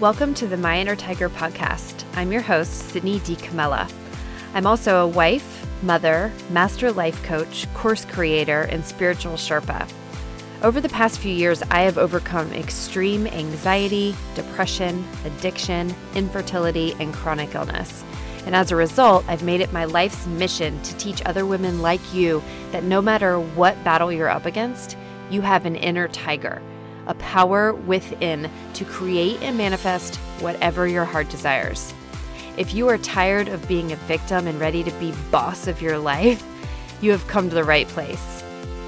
Welcome to the My Inner Tiger podcast. I'm your host, Sydney D. Camella. I'm also a wife, mother, master life coach, course creator, and spiritual Sherpa. Over the past few years, I have overcome extreme anxiety, depression, addiction, infertility, and chronic illness. And as a result, I've made it my life's mission to teach other women like you that no matter what battle you're up against, you have an inner tiger, a power within to create and manifest whatever your heart desires. If you are tired of being a victim and ready to be boss of your life, you have come to the right place.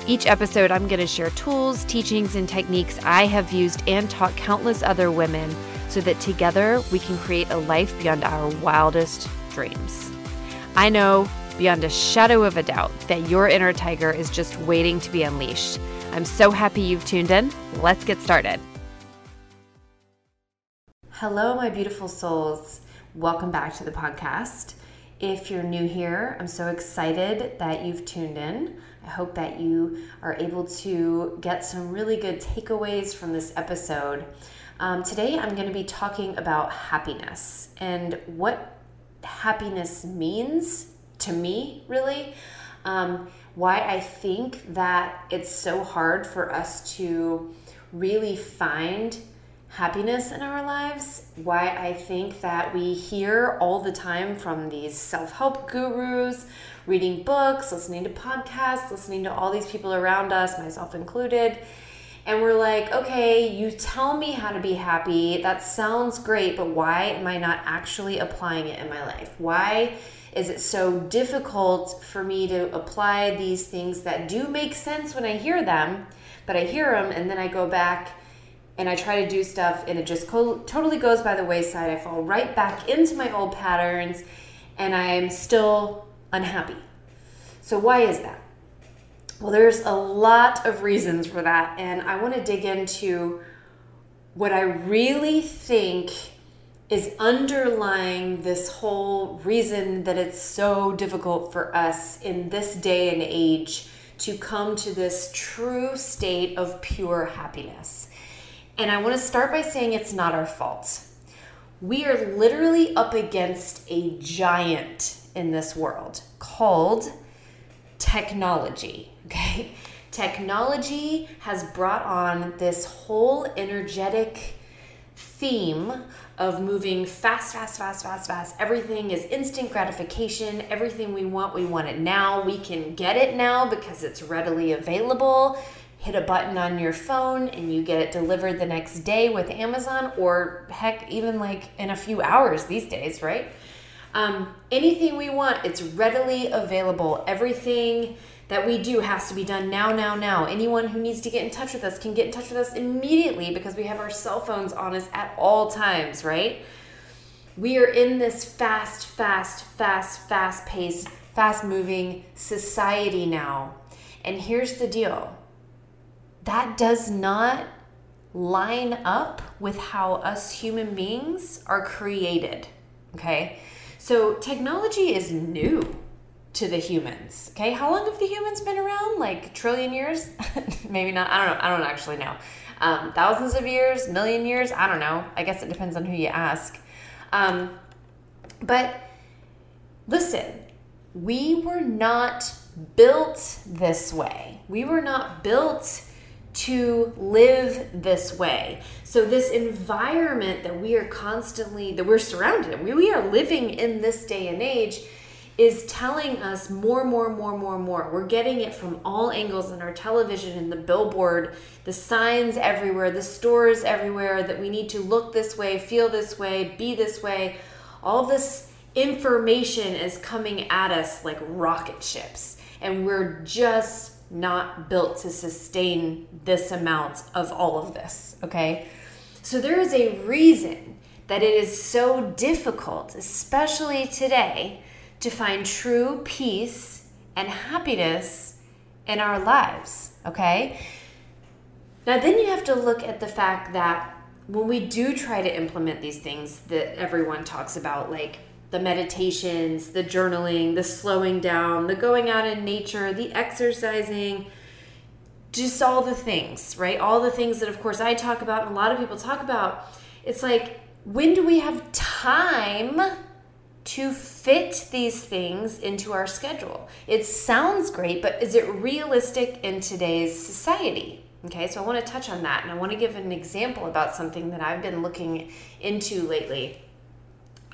Each episode, I'm going to share tools, teachings, and techniques I have used and taught countless other women so that together we can create a life beyond our wildest dreams. I know beyond a shadow of a doubt that your inner tiger is just waiting to be unleashed. I'm so happy you've tuned in. Let's get started. Hello, my beautiful souls. Welcome back to the podcast. If you're new here, I'm so excited that you've tuned in. I hope that you are able to get some really good takeaways from this episode. Um, today, I'm going to be talking about happiness and what happiness means to me, really. Um, why I think that it's so hard for us to really find happiness in our lives, why I think that we hear all the time from these self help gurus, reading books, listening to podcasts, listening to all these people around us, myself included. And we're like, okay, you tell me how to be happy. That sounds great, but why am I not actually applying it in my life? Why is it so difficult for me to apply these things that do make sense when I hear them, but I hear them and then I go back and I try to do stuff and it just co- totally goes by the wayside. I fall right back into my old patterns and I'm still unhappy. So, why is that? Well, there's a lot of reasons for that, and I want to dig into what I really think is underlying this whole reason that it's so difficult for us in this day and age to come to this true state of pure happiness. And I want to start by saying it's not our fault. We are literally up against a giant in this world called technology. Okay? Technology has brought on this whole energetic theme of moving fast, fast, fast, fast, fast. Everything is instant gratification. Everything we want, we want it now. We can get it now because it's readily available hit a button on your phone and you get it delivered the next day with Amazon, or heck, even like in a few hours these days, right? Um, anything we want, it's readily available. Everything that we do has to be done now, now, now. Anyone who needs to get in touch with us can get in touch with us immediately because we have our cell phones on us at all times, right? We are in this fast, fast, fast, fast paced, fast moving society now. And here's the deal that does not line up with how us human beings are created. Okay? So technology is new to the humans. Okay? How long have the humans been around? Like trillion years? Maybe not. I don't know. I don't actually know. Um, thousands of years, million years? I don't know. I guess it depends on who you ask. Um, but listen, we were not built this way. We were not built to live this way. So this environment that we are constantly that we're surrounded we, we are living in this day and age is telling us more, more, more, more, more. We're getting it from all angles in our television in the billboard, the signs everywhere, the stores everywhere that we need to look this way, feel this way, be this way. All this information is coming at us like rocket ships. And we're just not built to sustain this amount of all of this, okay? So there is a reason that it is so difficult, especially today, to find true peace and happiness in our lives, okay? Now, then you have to look at the fact that when we do try to implement these things that everyone talks about, like the meditations, the journaling, the slowing down, the going out in nature, the exercising, just all the things, right? All the things that, of course, I talk about and a lot of people talk about. It's like when do we have time to fit these things into our schedule? It sounds great, but is it realistic in today's society? Okay, so I want to touch on that and I want to give an example about something that I've been looking into lately.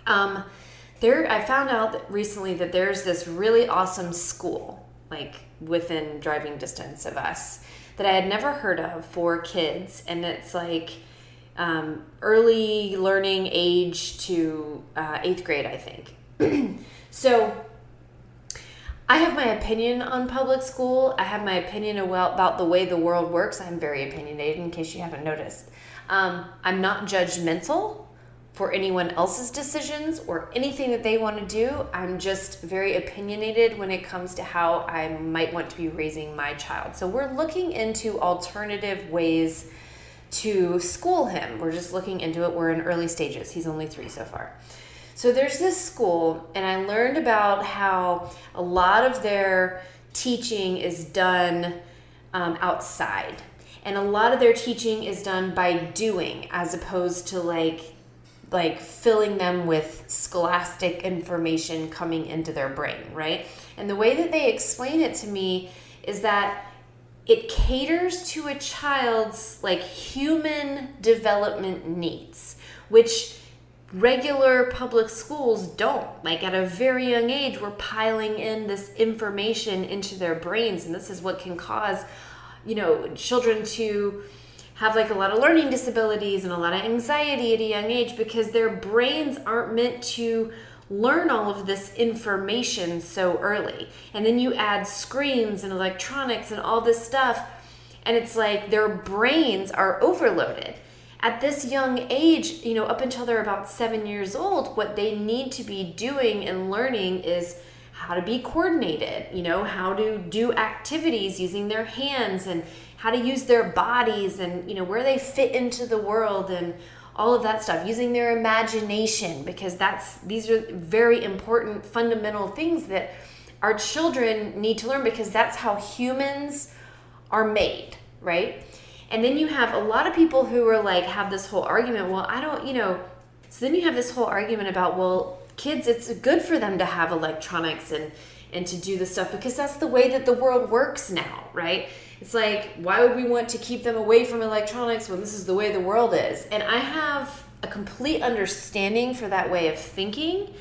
Um, there, I found out recently that there's this really awesome school, like within driving distance of us, that I had never heard of for kids, and it's like um, early learning age to uh, eighth grade, I think. so I have my opinion on public school. I have my opinion about the way the world works. I'm very opinionated, in case you haven't noticed. Um, I'm not judgmental for anyone else's decisions or anything that they want to do. I'm just very opinionated when it comes to how I might want to be raising my child. So we're looking into alternative ways to school him. We're just looking into it. We're in early stages. He's only three so far. So there's this school, and I learned about how a lot of their teaching is done um, outside. And a lot of their teaching is done by doing as opposed to like like filling them with scholastic information coming into their brain, right? And the way that they explain it to me is that it caters to a child's like human development needs, which regular public schools don't. Like at a very young age, we're piling in this information into their brains, and this is what can cause, you know, children to have like a lot of learning disabilities and a lot of anxiety at a young age because their brains aren't meant to learn all of this information so early. And then you add screens and electronics and all this stuff, and it's like their brains are overloaded. At this young age, you know, up until they're about seven years old, what they need to be doing and learning is how to be coordinated, you know, how to do activities using their hands and how to use their bodies and, you know, where they fit into the world and all of that stuff using their imagination because that's these are very important fundamental things that our children need to learn because that's how humans are made right? And then you have a lot of people who are like have this whole argument well i don't you know so then you have this whole argument about well kids it's good for them to have electronics and and to do the stuff because that's the way that the world works now right it's like, why would we want to keep them away from electronics when this is the way the world is? And I have a complete understanding for that way of thinking.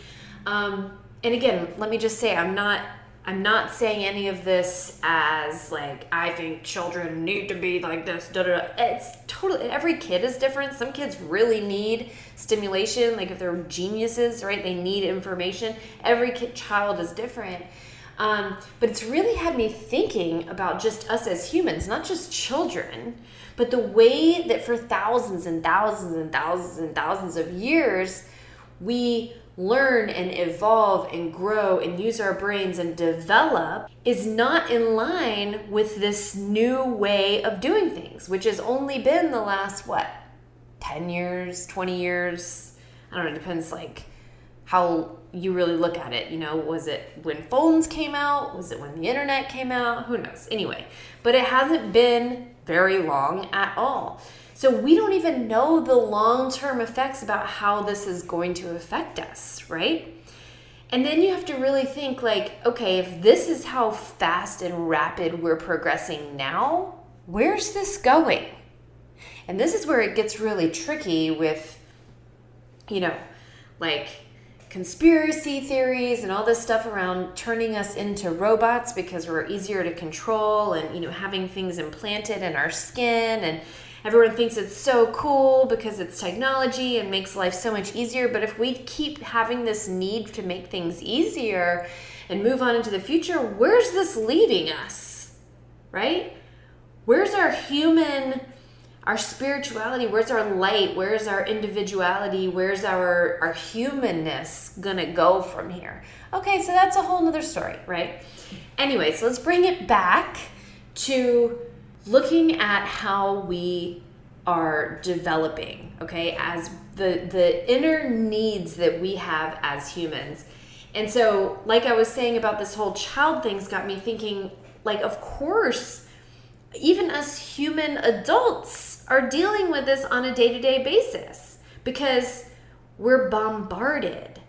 Um, and again, let me just say, I'm not. I'm not saying any of this as like I think children need to be like this. Da, da, da. It's totally every kid is different. Some kids really need stimulation, like if they're geniuses, right? They need information. Every kid, child is different. Um, but it's really had me thinking about just us as humans, not just children, but the way that for thousands and thousands and thousands and thousands of years, we learn and evolve and grow and use our brains and develop is not in line with this new way of doing things, which has only been the last, what, 10 years, 20 years? I don't know, it depends like how you really look at it. You know, was it when phones came out? Was it when the internet came out? Who knows? Anyway, but it hasn't been very long at all. So we don't even know the long term effects about how this is going to affect us, right? And then you have to really think like, okay, if this is how fast and rapid we're progressing now, where's this going? And this is where it gets really tricky with, you know, like conspiracy theories and all this stuff around turning us into robots because we're easier to control and you know having things implanted in our skin and everyone thinks it's so cool because it's technology and makes life so much easier but if we keep having this need to make things easier and move on into the future where's this leading us right? Where's our human our spirituality? Where's our light? Where's our individuality? Where's our our humanness gonna go from here? Okay so that's a whole nother story right? Anyway so let's bring it back to looking at how we are developing okay as the the inner needs that we have as humans and so like i was saying about this whole child thing's got me thinking like of course even us human adults are dealing with this on a day to day basis because we're bombarded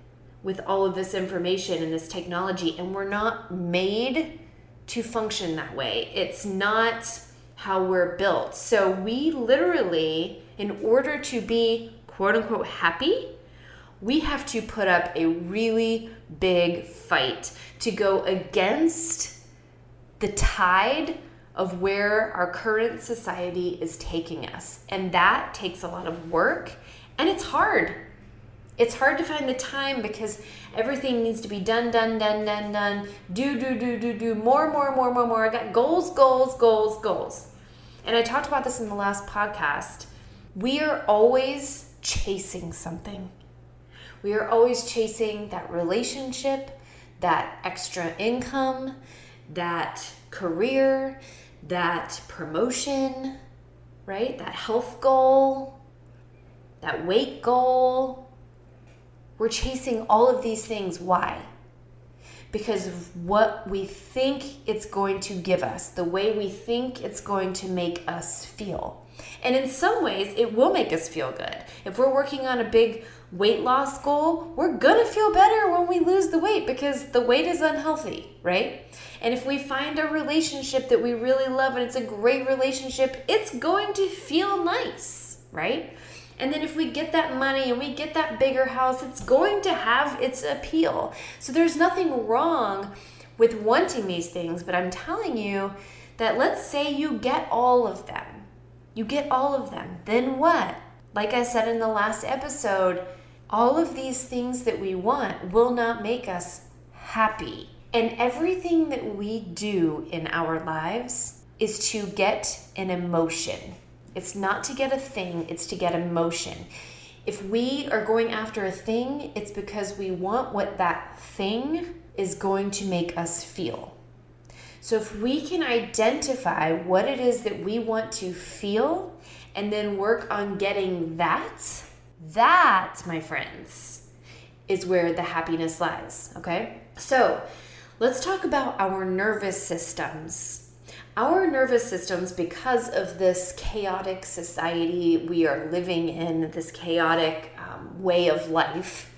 with all of this information and this technology, and we're not made to function that way. It's not how we're built. So we literally, in order to be quote unquote happy, we have to put up a really big fight to go against the tide of where our current society is taking us. And that takes a lot of work and it's hard. It's hard to find the time because everything needs to be done, done, done, done, done. Do, do, do, do, do. More, more, more, more, more. I got goals, goals, goals, goals. And I talked about this in the last podcast. We are always chasing something. We are always chasing that relationship, that extra income, that career, that promotion, right? That health goal, that weight goal. We're chasing all of these things. Why? Because of what we think it's going to give us, the way we think it's going to make us feel. And in some ways, it will make us feel good. If we're working on a big weight loss goal, we're gonna feel better when we lose the weight because the weight is unhealthy, right? And if we find a relationship that we really love and it's a great relationship, it's going to feel nice, right? And then if we get that money and we get that bigger house, it's going to have its appeal. So there's nothing wrong with wanting these things, but I'm telling you that let's say you get all of them. You get all of them. Then what? Like I said in the last episode, all of these things that we want will not make us happy. And everything that we do in our lives is to get an emotion. It's not to get a thing, it's to get emotion. If we are going after a thing, it's because we want what that thing is going to make us feel. So if we can identify what it is that we want to feel and then work on getting that, that, my friends, is where the happiness lies, okay? So, let's talk about our nervous systems. Our nervous systems, because of this chaotic society we are living in, this chaotic um, way of life,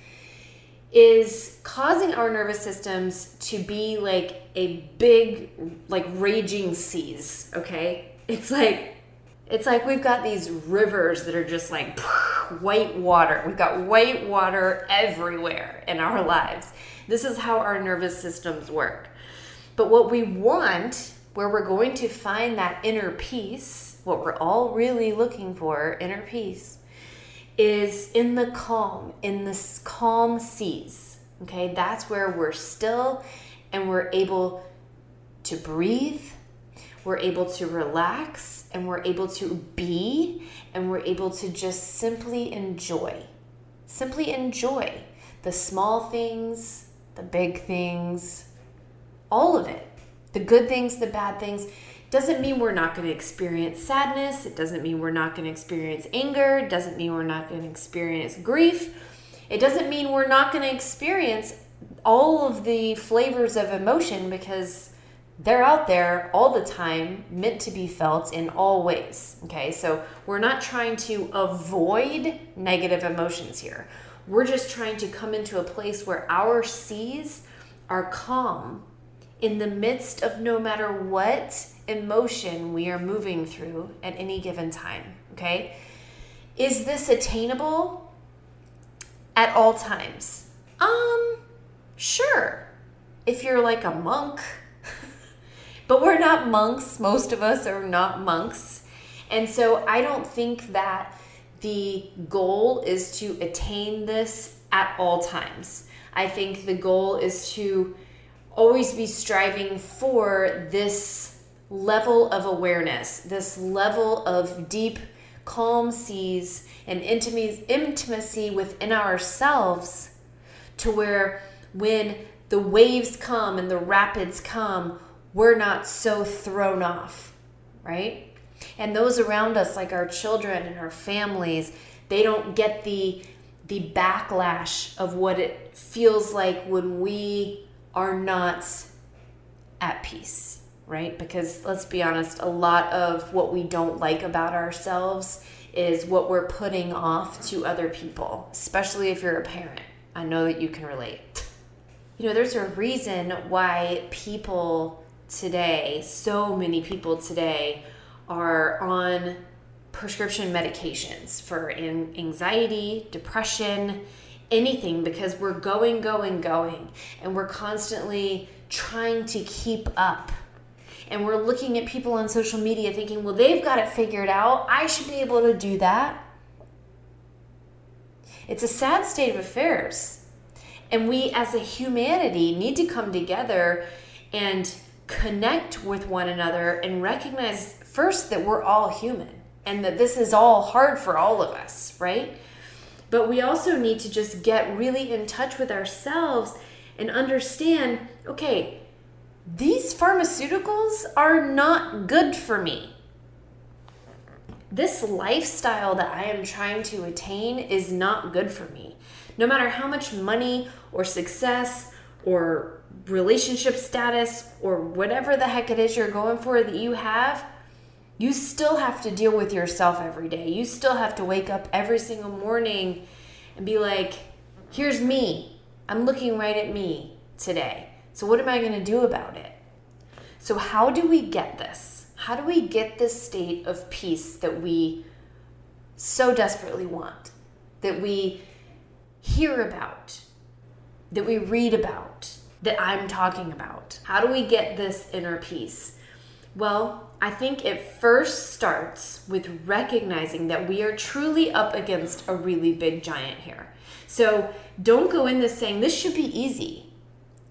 is causing our nervous systems to be like a big, like raging seas, okay? It's like it's like we've got these rivers that are just like white water. We've got white water everywhere in our lives. This is how our nervous systems work. But what we want, where we're going to find that inner peace, what we're all really looking for, inner peace, is in the calm, in the calm seas. Okay, that's where we're still and we're able to breathe we're able to relax and we're able to be and we're able to just simply enjoy. Simply enjoy the small things, the big things, all of it. The good things, the bad things. Doesn't mean we're not going to experience sadness. It doesn't mean we're not going to experience anger. It doesn't mean we're not going to experience grief. It doesn't mean we're not going to experience all of the flavors of emotion because they're out there all the time, meant to be felt in all ways. Okay, so we're not trying to avoid negative emotions here. We're just trying to come into a place where our seas are calm in the midst of no matter what emotion we are moving through at any given time. Okay, is this attainable at all times? Um, sure. If you're like a monk, but we're not monks. Most of us are not monks. And so I don't think that the goal is to attain this at all times. I think the goal is to always be striving for this level of awareness, this level of deep, calm seas and intimacy within ourselves to where when the waves come and the rapids come, we're not so thrown off, right? And those around us, like our children and our families, they don't get the the backlash of what it feels like when we are not at peace, right? Because let's be honest, a lot of what we don't like about ourselves is what we're putting off to other people, especially if you're a parent. I know that you can relate. You know, there's a reason why people today, so many people today, are on prescription medications for anxiety, depression, anything because we're going, going, going, and we're constantly trying to keep up. And we're looking at people on social media thinking, well, they've got it figured out. I should be able to do that. It's a sad state of affairs. And we as a humanity need to come together and connect with one another and recognize first that we're all human and that this is all hard for all of us, right? But we also need to just get really in touch with ourselves and understand okay, these pharmaceuticals are not good for me. This lifestyle that I am trying to attain is not good for me. No matter how much money or success or relationship status or whatever the heck it is you're going for that you have, you still have to deal with yourself every day. You still have to wake up every single morning and be like, here's me. I'm looking right at me today. So, what am I going to do about it? So, how do we get this? How do we get this state of peace that we so desperately want, that we hear about, that we read about, that I'm talking about? How do we get this inner peace? Well, I think it first starts with recognizing that we are truly up against a really big giant here. So don't go in this saying this should be easy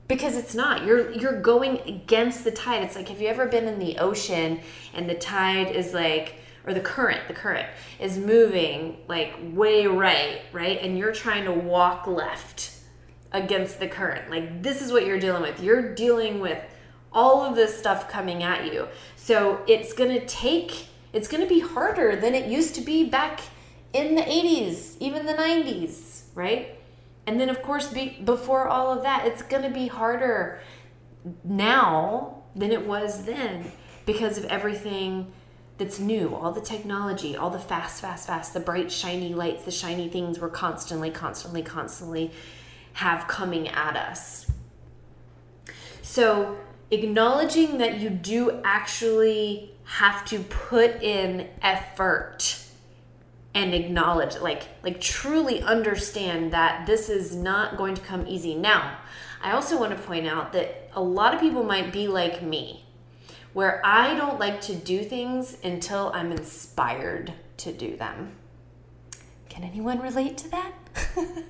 because it's not. You're you're going against the tide. It's like have you ever been in the ocean and the tide is like or the current, the current is moving like way right, right? And you're trying to walk left against the current. Like this is what you're dealing with. You're dealing with all of this stuff coming at you. So it's going to take, it's going to be harder than it used to be back in the 80s, even the 90s, right? And then, of course, be, before all of that, it's going to be harder now than it was then because of everything that's new, all the technology, all the fast, fast, fast, the bright, shiny lights, the shiny things we're constantly, constantly, constantly have coming at us. So acknowledging that you do actually have to put in effort and acknowledge like like truly understand that this is not going to come easy. Now i also want to point out that a lot of people might be like me where i don't like to do things until i'm inspired to do them. Can anyone relate to that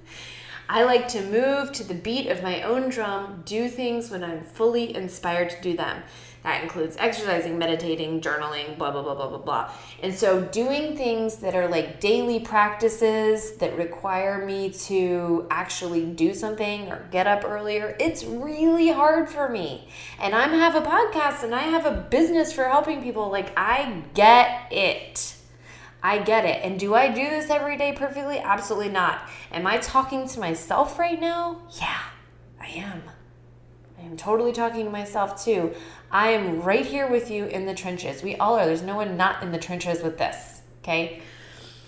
I like to move to the beat of my own drum, do things when I'm fully inspired to do them. That includes exercising, meditating, journaling, blah, blah, blah, blah, blah, blah. And so, doing things that are like daily practices that require me to actually do something or get up earlier, it's really hard for me. And I have a podcast and I have a business for helping people. Like, I get it. I get it. And do I do this every day perfectly? Absolutely not. Am I talking to myself right now? Yeah, I am. I am totally talking to myself too. I am right here with you in the trenches. We all are. There's no one not in the trenches with this. Okay?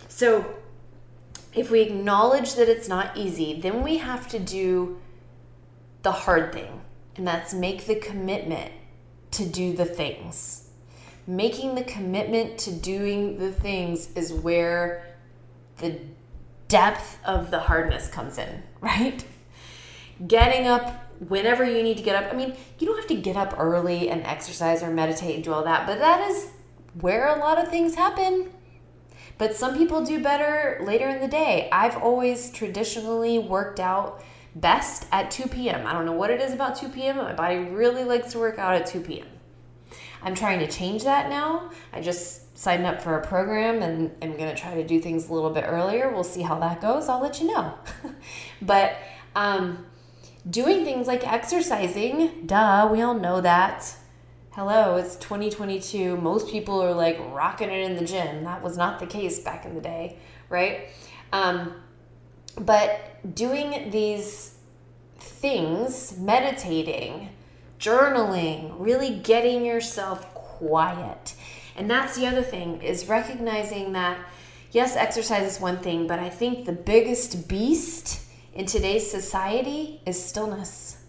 So, if we acknowledge that it's not easy, then we have to do the hard thing, and that's make the commitment to do the things making the commitment to doing the things is where the depth of the hardness comes in, right? Getting up whenever you need to get up. I mean, you don't have to get up early and exercise or meditate and do all that, but that is where a lot of things happen. But some people do better later in the day. I've always traditionally worked out best at 2 p.m. I don't know what it is about 2 p.m., my body really likes to work out at 2 p.m. I'm trying to change that now. I just signed up for a program and I'm going to try to do things a little bit earlier. We'll see how that goes. I'll let you know. but um, doing things like exercising, duh, we all know that. Hello, it's 2022. Most people are like rocking it in the gym. That was not the case back in the day, right? Um, but doing these things, meditating, journaling, really getting yourself quiet. And that's the other thing is recognizing that yes, exercise is one thing, but I think the biggest beast in today's society is stillness.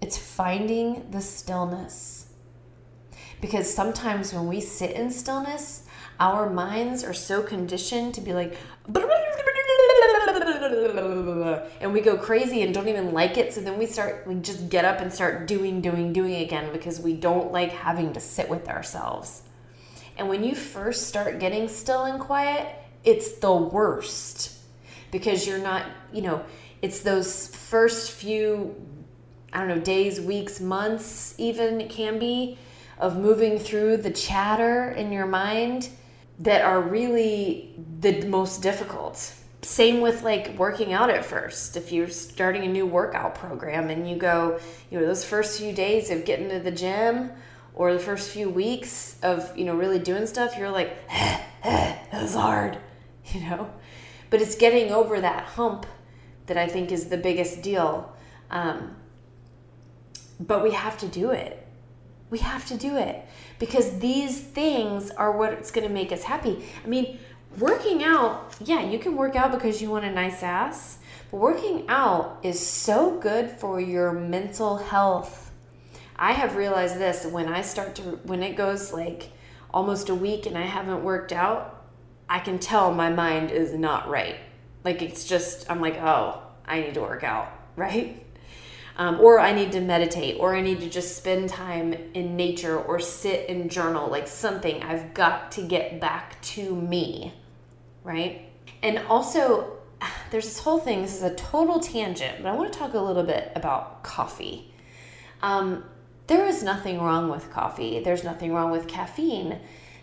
It's finding the stillness. Because sometimes when we sit in stillness, our minds are so conditioned to be like, and we go crazy and don't even like it. So then we start, we just get up and start doing, doing, doing again because we don't like having to sit with ourselves. And when you first start getting still and quiet, it's the worst because you're not, you know, it's those first few, I don't know, days, weeks, months, even it can be, of moving through the chatter in your mind that are really the most difficult same with like working out at first. If you're starting a new workout program and you go, you know, those first few days of getting to the gym or the first few weeks of, you know, really doing stuff, you're like, eh, eh, that was hard, you know? But it's getting over that hump that I think is the biggest deal. Um, but we have to do it. We have to do it because these things are what's going to make us happy. I mean, working out, yeah, you can work out because you want a nice ass, but working out is so good for your mental health. I have realized this when I start to, when it goes like almost a week and I haven't worked out, I can tell my mind is not right. Like it's just, I'm like, oh, I need to work out, right? Um, or I need to meditate, or I need to just spend time in nature, or sit and journal, like something. I've got to get back to me right? And also, there's this whole thing, this is a total tangent, but I want to talk a little bit about coffee. Um, there is nothing wrong with coffee, there's nothing wrong with caffeine,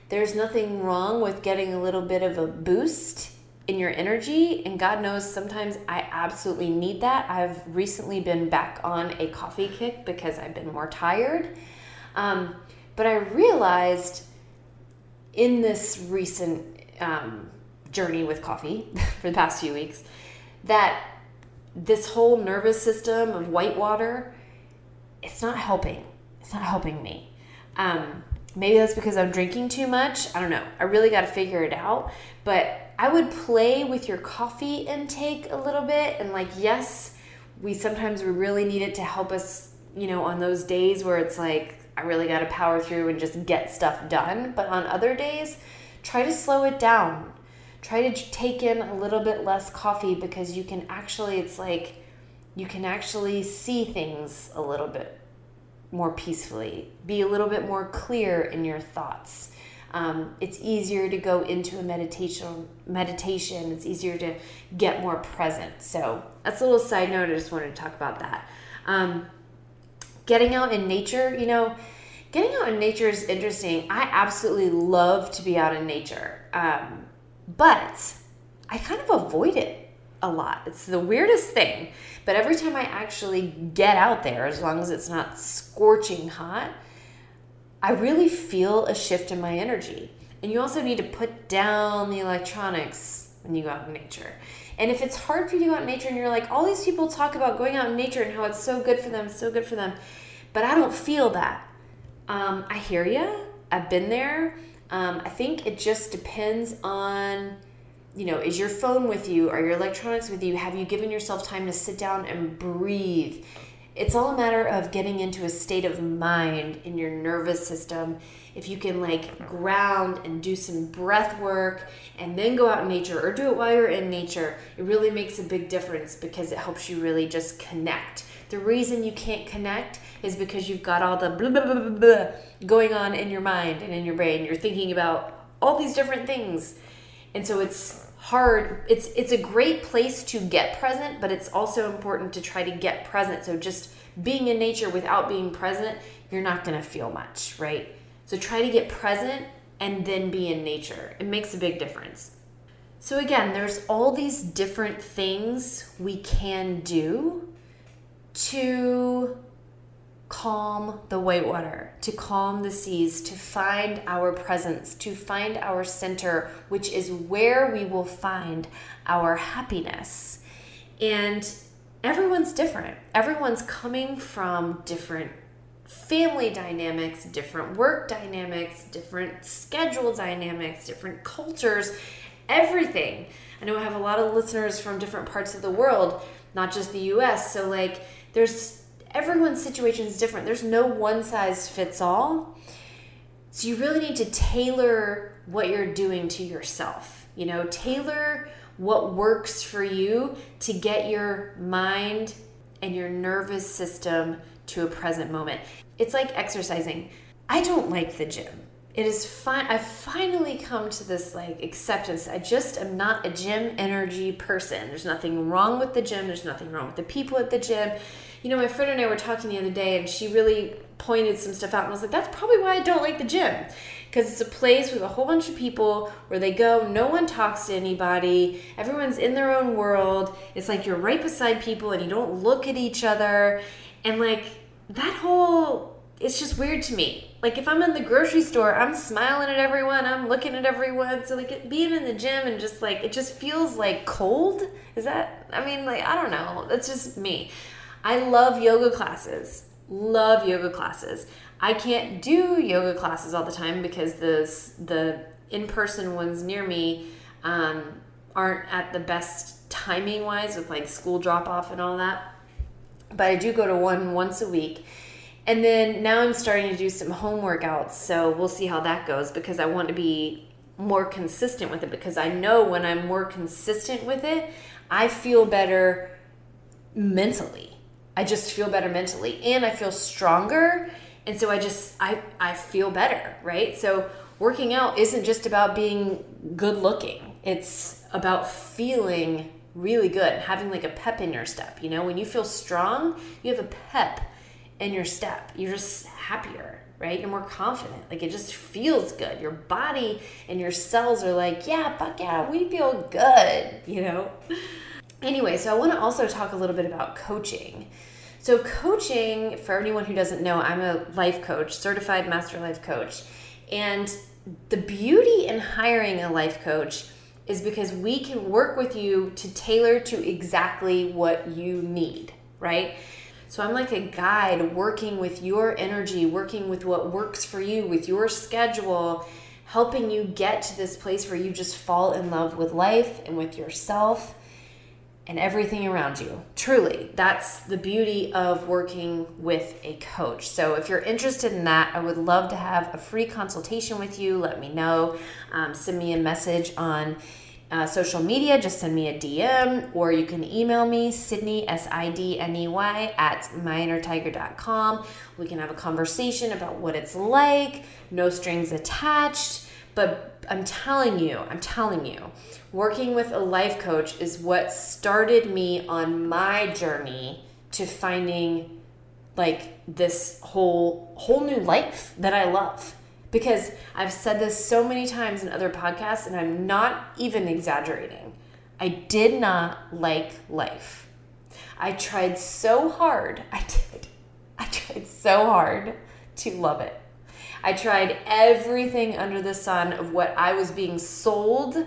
there's nothing wrong with getting a little bit of a boost in your energy. And God knows sometimes I absolutely need that. I've recently been back on a coffee kick because I've been more tired. Um, but I realized in this recent um, journey with coffee for the past few weeks that this whole nervous system of white water it's not helping. It's not helping me. Um, maybe that's because i'm drinking too much. I don't know. I really got to figure it out. But i would play with your coffee intake a little bit. And like yes we sometimes we really need it to help us you know on those days where it's like i really got to power through and just get stuff done. But on other days try to slow it down try to take in a little bit less coffee because you can actually it's like you can actually see things a little bit more peacefully. Be a little bit more clear in your thoughts. Um, it's easier to go into a meditation meditation. It's easier to get more present. So that's a little side note. I just wanted to talk about that. Um, getting out in nature you know getting out in nature is interesting. I absolutely love to be out in nature. Um, but I kind of avoid it a lot. It's the weirdest thing. But every time I actually get out there, as long as it's not scorching hot, I really feel a shift in my energy. And you also need to put down the electronics when you go out in nature. And if it's hard for you to go out in nature and you're like, all these people talk about going out in nature and how it's so good for them, so good for them, but I don't feel that. Um, I hear you. I've been there. Um, I think it just depends on, you know, is your phone with you? Are your electronics with you? Have you given yourself time to sit down and breathe? It's all a matter of getting into a state of mind in your nervous system. If you can like ground and do some breath work and then go out in nature or do it while you're in nature, it really makes a big difference because it helps you really just connect. The reason you can't connect is because you've got all the blah, blah, blah, blah, going on in your mind and in your brain. You're thinking about all these different things. And so it's hard. It's it's a great place to get present, but it's also important to try to get present. So just being in nature without being present, you're not going to feel much, right? So try to get present and then be in nature. It makes a big difference. So again, there's all these different things we can do to calm the whitewater, to calm the seas, to find our presence, to find our center, which is where we will find our happiness. And everyone's different. Everyone's coming from different family dynamics, different work dynamics, different schedule dynamics, different cultures, everything. I know I have a lot of listeners from different parts of the world, not just the US. So, like, there's everyone's situation is different. There's no one size fits all. So, you really need to tailor what you're doing to yourself. You know, tailor what works for you to get your mind and your nervous system to a present moment. It's like exercising. I don't like the gym. It is fine. I've finally come to this like acceptance. I just am not a gym energy person. There's nothing wrong with the gym. There's nothing wrong with the people at the gym. You know, my friend and I were talking the other day, and she really pointed some stuff out, and I was like, "That's probably why I don't like the gym." because it's a place with a whole bunch of people where they go, no one talks to anybody, everyone's in their own world. It's like you're right beside people and you don't look at each other. And like that whole, it's just weird to me. Like if I'm in the grocery store, I'm smiling at everyone, I'm looking at everyone. So like being in the gym and just like, it just feels like cold. Is that, I mean, like, I don't know. That's just me. I love yoga classes. Love yoga classes. I can't do yoga classes all the time because the the in person ones near me um, aren't at the best timing wise with like school drop off and all that. But I do go to one once a week. And then now I'm starting to do some home workouts. So we'll see how that goes because I want to be more consistent with it because I know when I'm more consistent with it, I feel better mentally. I just feel better mentally and I feel stronger and so i just i i feel better right so working out isn't just about being good looking it's about feeling really good having like a pep in your step you know when you feel strong you have a pep in your step. You're just happier right? You're more confident. Like it just feels good. Your body and your cells are like yeah fuck yeah we feel good you know? Anyway so i want to also talk a little bit about coaching. So, coaching, for anyone who doesn't know, I'm a life coach, certified master life coach. And the beauty in hiring a life coach is because we can work with you to tailor to exactly what you need, right? So I'm like a guide working with your energy, working with what works for you, with your schedule, helping you get to this place where you just fall in love with life and with yourself and everything around you. Truly, that's the beauty of working with a coach. So, if you're interested in that, I would love to have a free consultation with you. Let me know. Um, send me a message on uh, social media. Just send me a DM, or you can email me, Sydney, S I D N E Y, at myinnertiger.com. We can have a conversation about what it's like, no strings attached. But I'm telling you, I'm telling you, working with a life coach is what started me on my journey to finding like this whole whole new life that I love. Because I've said this so many times in other podcasts and I'm not even exaggerating. I did not like life. I tried so hard. I did. I tried so hard to love it. I tried everything under the sun of what I was being sold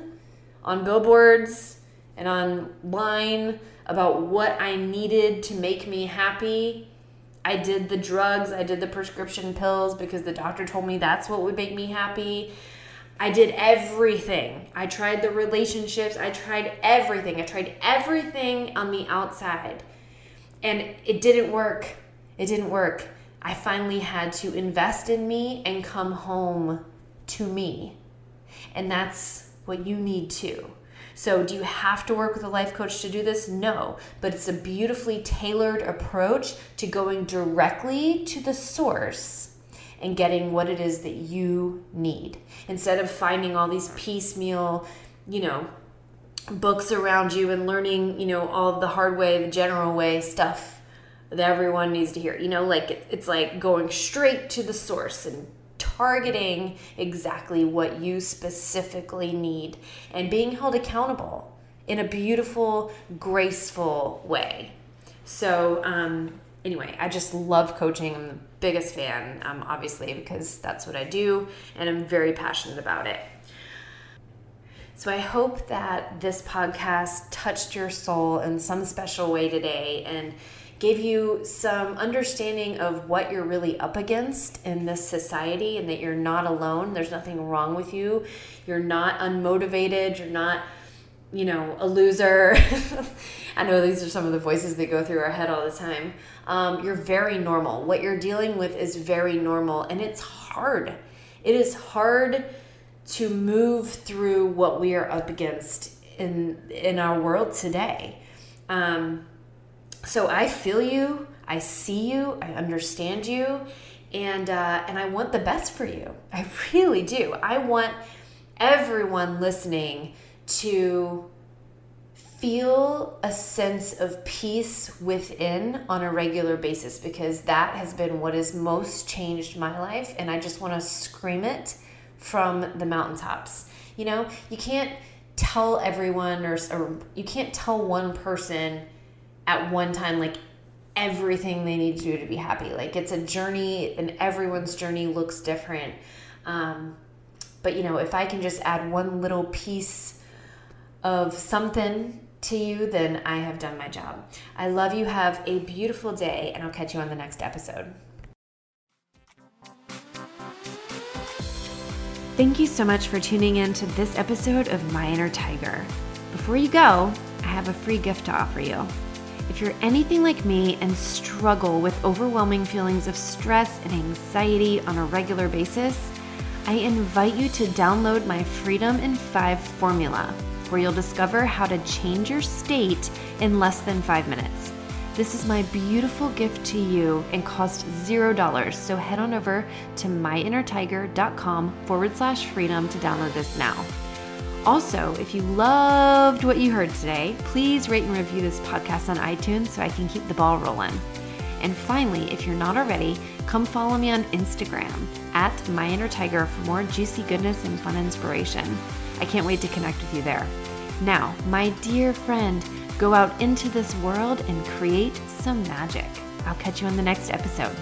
on billboards and online about what I needed to make me happy. I did the drugs, I did the prescription pills because the doctor told me that's what would make me happy. I did everything. I tried the relationships, I tried everything. I tried everything on the outside. And it didn't work. It didn't work. I finally had to invest in me and come home to me. And that's what you need too. So, do you have to work with a life coach to do this? No, but it's a beautifully tailored approach to going directly to the source and getting what it is that you need instead of finding all these piecemeal, you know, books around you and learning, you know, all the hard way, the general way stuff that everyone needs to hear. You know, like it's like going straight to the source and targeting exactly what you specifically need and being held accountable in a beautiful, graceful way. So, um, anyway, I just love coaching. I'm the biggest fan, um, obviously, because that's what I do and I'm very passionate about it. So, I hope that this podcast touched your soul in some special way today and gave you some understanding of what you're really up against in this society and that you're not alone. There's nothing wrong with you. You're not unmotivated. You're not, you know, a loser. I know these are some of the voices that go through our head all the time. Um, you're very normal. What you're dealing with is very normal and it's hard. It is hard to move through what we are up against in in our world today. Um, so I feel you, I see you, I understand you, and uh, and I want the best for you. I really do. I want everyone listening to feel a sense of peace within on a regular basis because that has been what has most changed my life and I just want to scream it from the mountaintops. You know, you can't tell everyone or, or you can't tell one person at one time like everything they need to do to be happy. Like it's a journey and everyone's journey looks different. Um, but you know if i can just add one little piece of something to you then i have done my job. I love you. Have a beautiful day and i'll catch you on the next episode. Thank you so much for tuning in to this episode of My Inner Tiger. Before you go, I have a free gift to offer you. If you're anything like me and struggle with overwhelming feelings of stress and anxiety on a regular basis, I invite you to download my Freedom in 5 formula, where you'll discover how to change your state in less than five minutes. This is my beautiful gift to you and cost zero dollars. So head on over to myinnertiger.com forward slash freedom to download this now. Also, if you loved what you heard today, please rate and review this podcast on iTunes so I can keep the ball rolling. And finally, if you're not already, come follow me on Instagram at myinnertiger for more juicy goodness and fun inspiration. I can't wait to connect with you there. Now, my dear friend, Go out into this world and create some magic. I'll catch you on the next episode.